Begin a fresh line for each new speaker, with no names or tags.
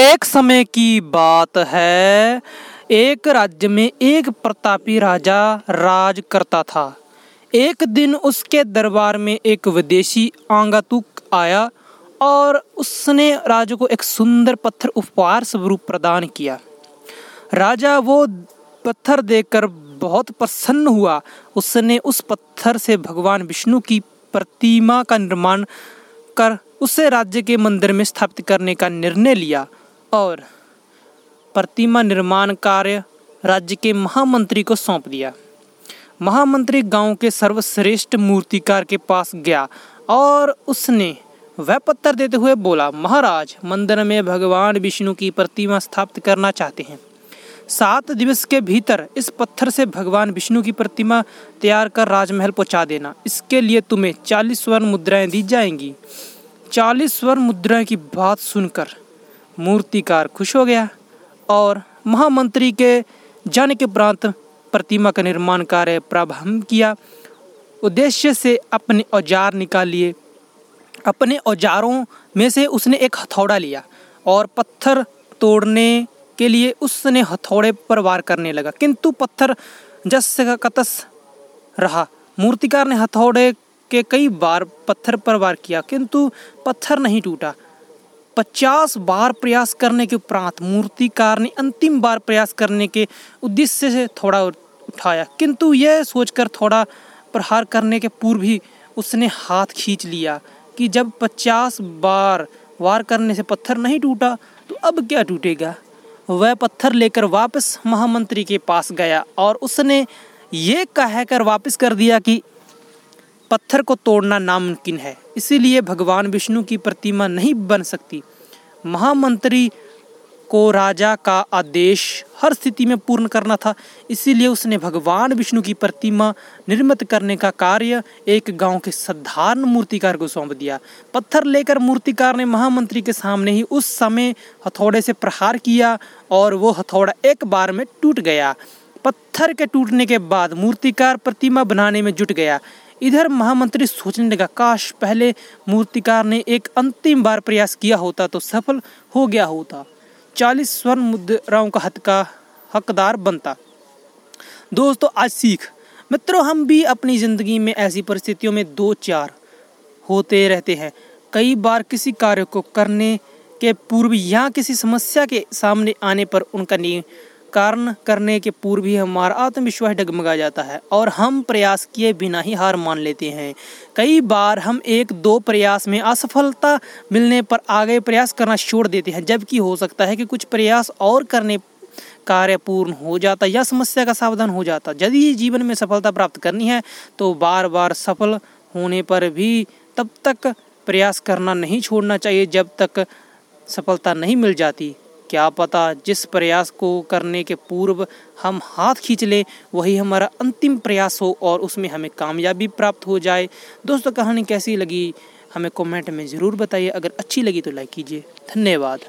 एक समय की बात है। एक राज्य में एक प्रतापी राजा राज करता था। एक दिन उसके दरबार में एक विदेशी आंगातुक आया और उसने राजा को एक सुंदर पत्थर उपहार स्वरूप प्रदान किया। राजा वो पत्थर देखकर बहुत प्रसन्न हुआ। उसने उस पत्थर से भगवान विष्णु की प्रतिमा का निर्माण कर उसे राज्य के मंदिर में स्थापित करने का निर्णय लिया। और प्रतिमा निर्माण कार्य राज्य के महामंत्री को सौंप दिया। महामंत्री गाँव के सर्वश्रेष्ठ मूर्तिकार के पास गया और उसने वह पत्थर देते हुए बोला, महाराज, मंदिर में भगवान विष्णु की प्रतिमा स्थापित करना चाहते हैं। सात दिवस के भीतर इस पत्थर से भगवान विष्णु की प्रतिमा तैयार कर राजमहल पहुँचा देना। इसके लिए तुम्हें चालीस स्वर्ण मुद्राएँ दी जाएँगी। चालीस स्वर्ण मुद्राएँ की बात सुनकर मूर्तिकार खुश हो गया और महामंत्री के जाने के उपरांत प्रतिमा का निर्माण कार्य प्रारंभ किया। उद्देश्य से अपने औज़ार निकाल लिए अपने औजारों में से उसने एक हथौड़ा लिया और पत्थर तोड़ने के लिए उसने हथौड़े पर वार करने लगा। किंतु पत्थर जस का कतस रहा। मूर्तिकार ने हथौड़े के कई बार पत्थर पर वार किया, किंतु पत्थर नहीं टूटा। पचास बार प्रयास करने के उपरांत मूर्तिकार ने अंतिम बार प्रयास करने के उद्देश्य से थोड़ा उठाया। किंतु यह सोचकर थोड़ा प्रहार करने के पूर्व ही उसने हाथ खींच लिया कि जब पचास बार वार करने से पत्थर नहीं टूटा तो अब क्या टूटेगा? वह पत्थर लेकर वापस महामंत्री के पास गया और उसने ये कहकर वापस कर दिया कि पत्थर को तोड़ना नामुमकिन है। इसीलिए भगवान विष्णु की प्रतिमा नहीं बन सकती। महामंत्री को राजा का आदेश हर स्थिति में पूर्ण करना था। इसीलिए उसने भगवान विष्णु की प्रतिमा निर्मित करने का कार्य एक गाँव के साधारण मूर्तिकार को सौंप दिया। पत्थर लेकर मूर्तिकार ने महामंत्री के सामने ही उस समय हथौड़े से प्रहार किया और वो हथौड़ा एक बार में टूट गया। पत्थर के टूटने के बाद मूर्तिकार प्रतिमा बनाने में जुट गया। इधर महामंत्री सोचने लगा, काश पहले मूर्तिकार ने एक अंतिम बार प्रयास किया होता तो सफल हो गया होता। चालीस स्वर्ण मुद्राओं का हक का हकदार बनता। दोस्तों, आज सीख। मित्रों, हम भी अपनी ज़िंदगी में ऐसी परिस्थितियों में दो चार होते रहते हैं। कई बार किसी कार्य को करने के पूर्व या किसी समस्या के सामने आने पर उनका कारण करने के पूर्व ही हमारा आत्मविश्वास डगमगा जाता है और हम प्रयास किए बिना ही हार मान लेते हैं। कई बार हम एक दो प्रयास में असफलता मिलने पर आगे प्रयास करना छोड़ देते हैं, जबकि हो सकता है कि कुछ प्रयास और करने कार्य पूर्ण हो जाता या समस्या का सावधान हो जाता। यदि जीवन में सफलता प्राप्त करनी है तो बार बार सफल होने पर भी तब तक प्रयास करना नहीं छोड़ना चाहिए, जब तक सफलता नहीं मिल जाती। क्या पता जिस प्रयास को करने के पूर्व हम हाथ खींच लें, वही हमारा अंतिम प्रयास हो और उसमें हमें कामयाबी प्राप्त हो जाए। दोस्तों, कहानी कैसी लगी? हमें कमेंट में ज़रूर बताइए। अगर अच्छी लगी तो लाइक कीजिए। धन्यवाद।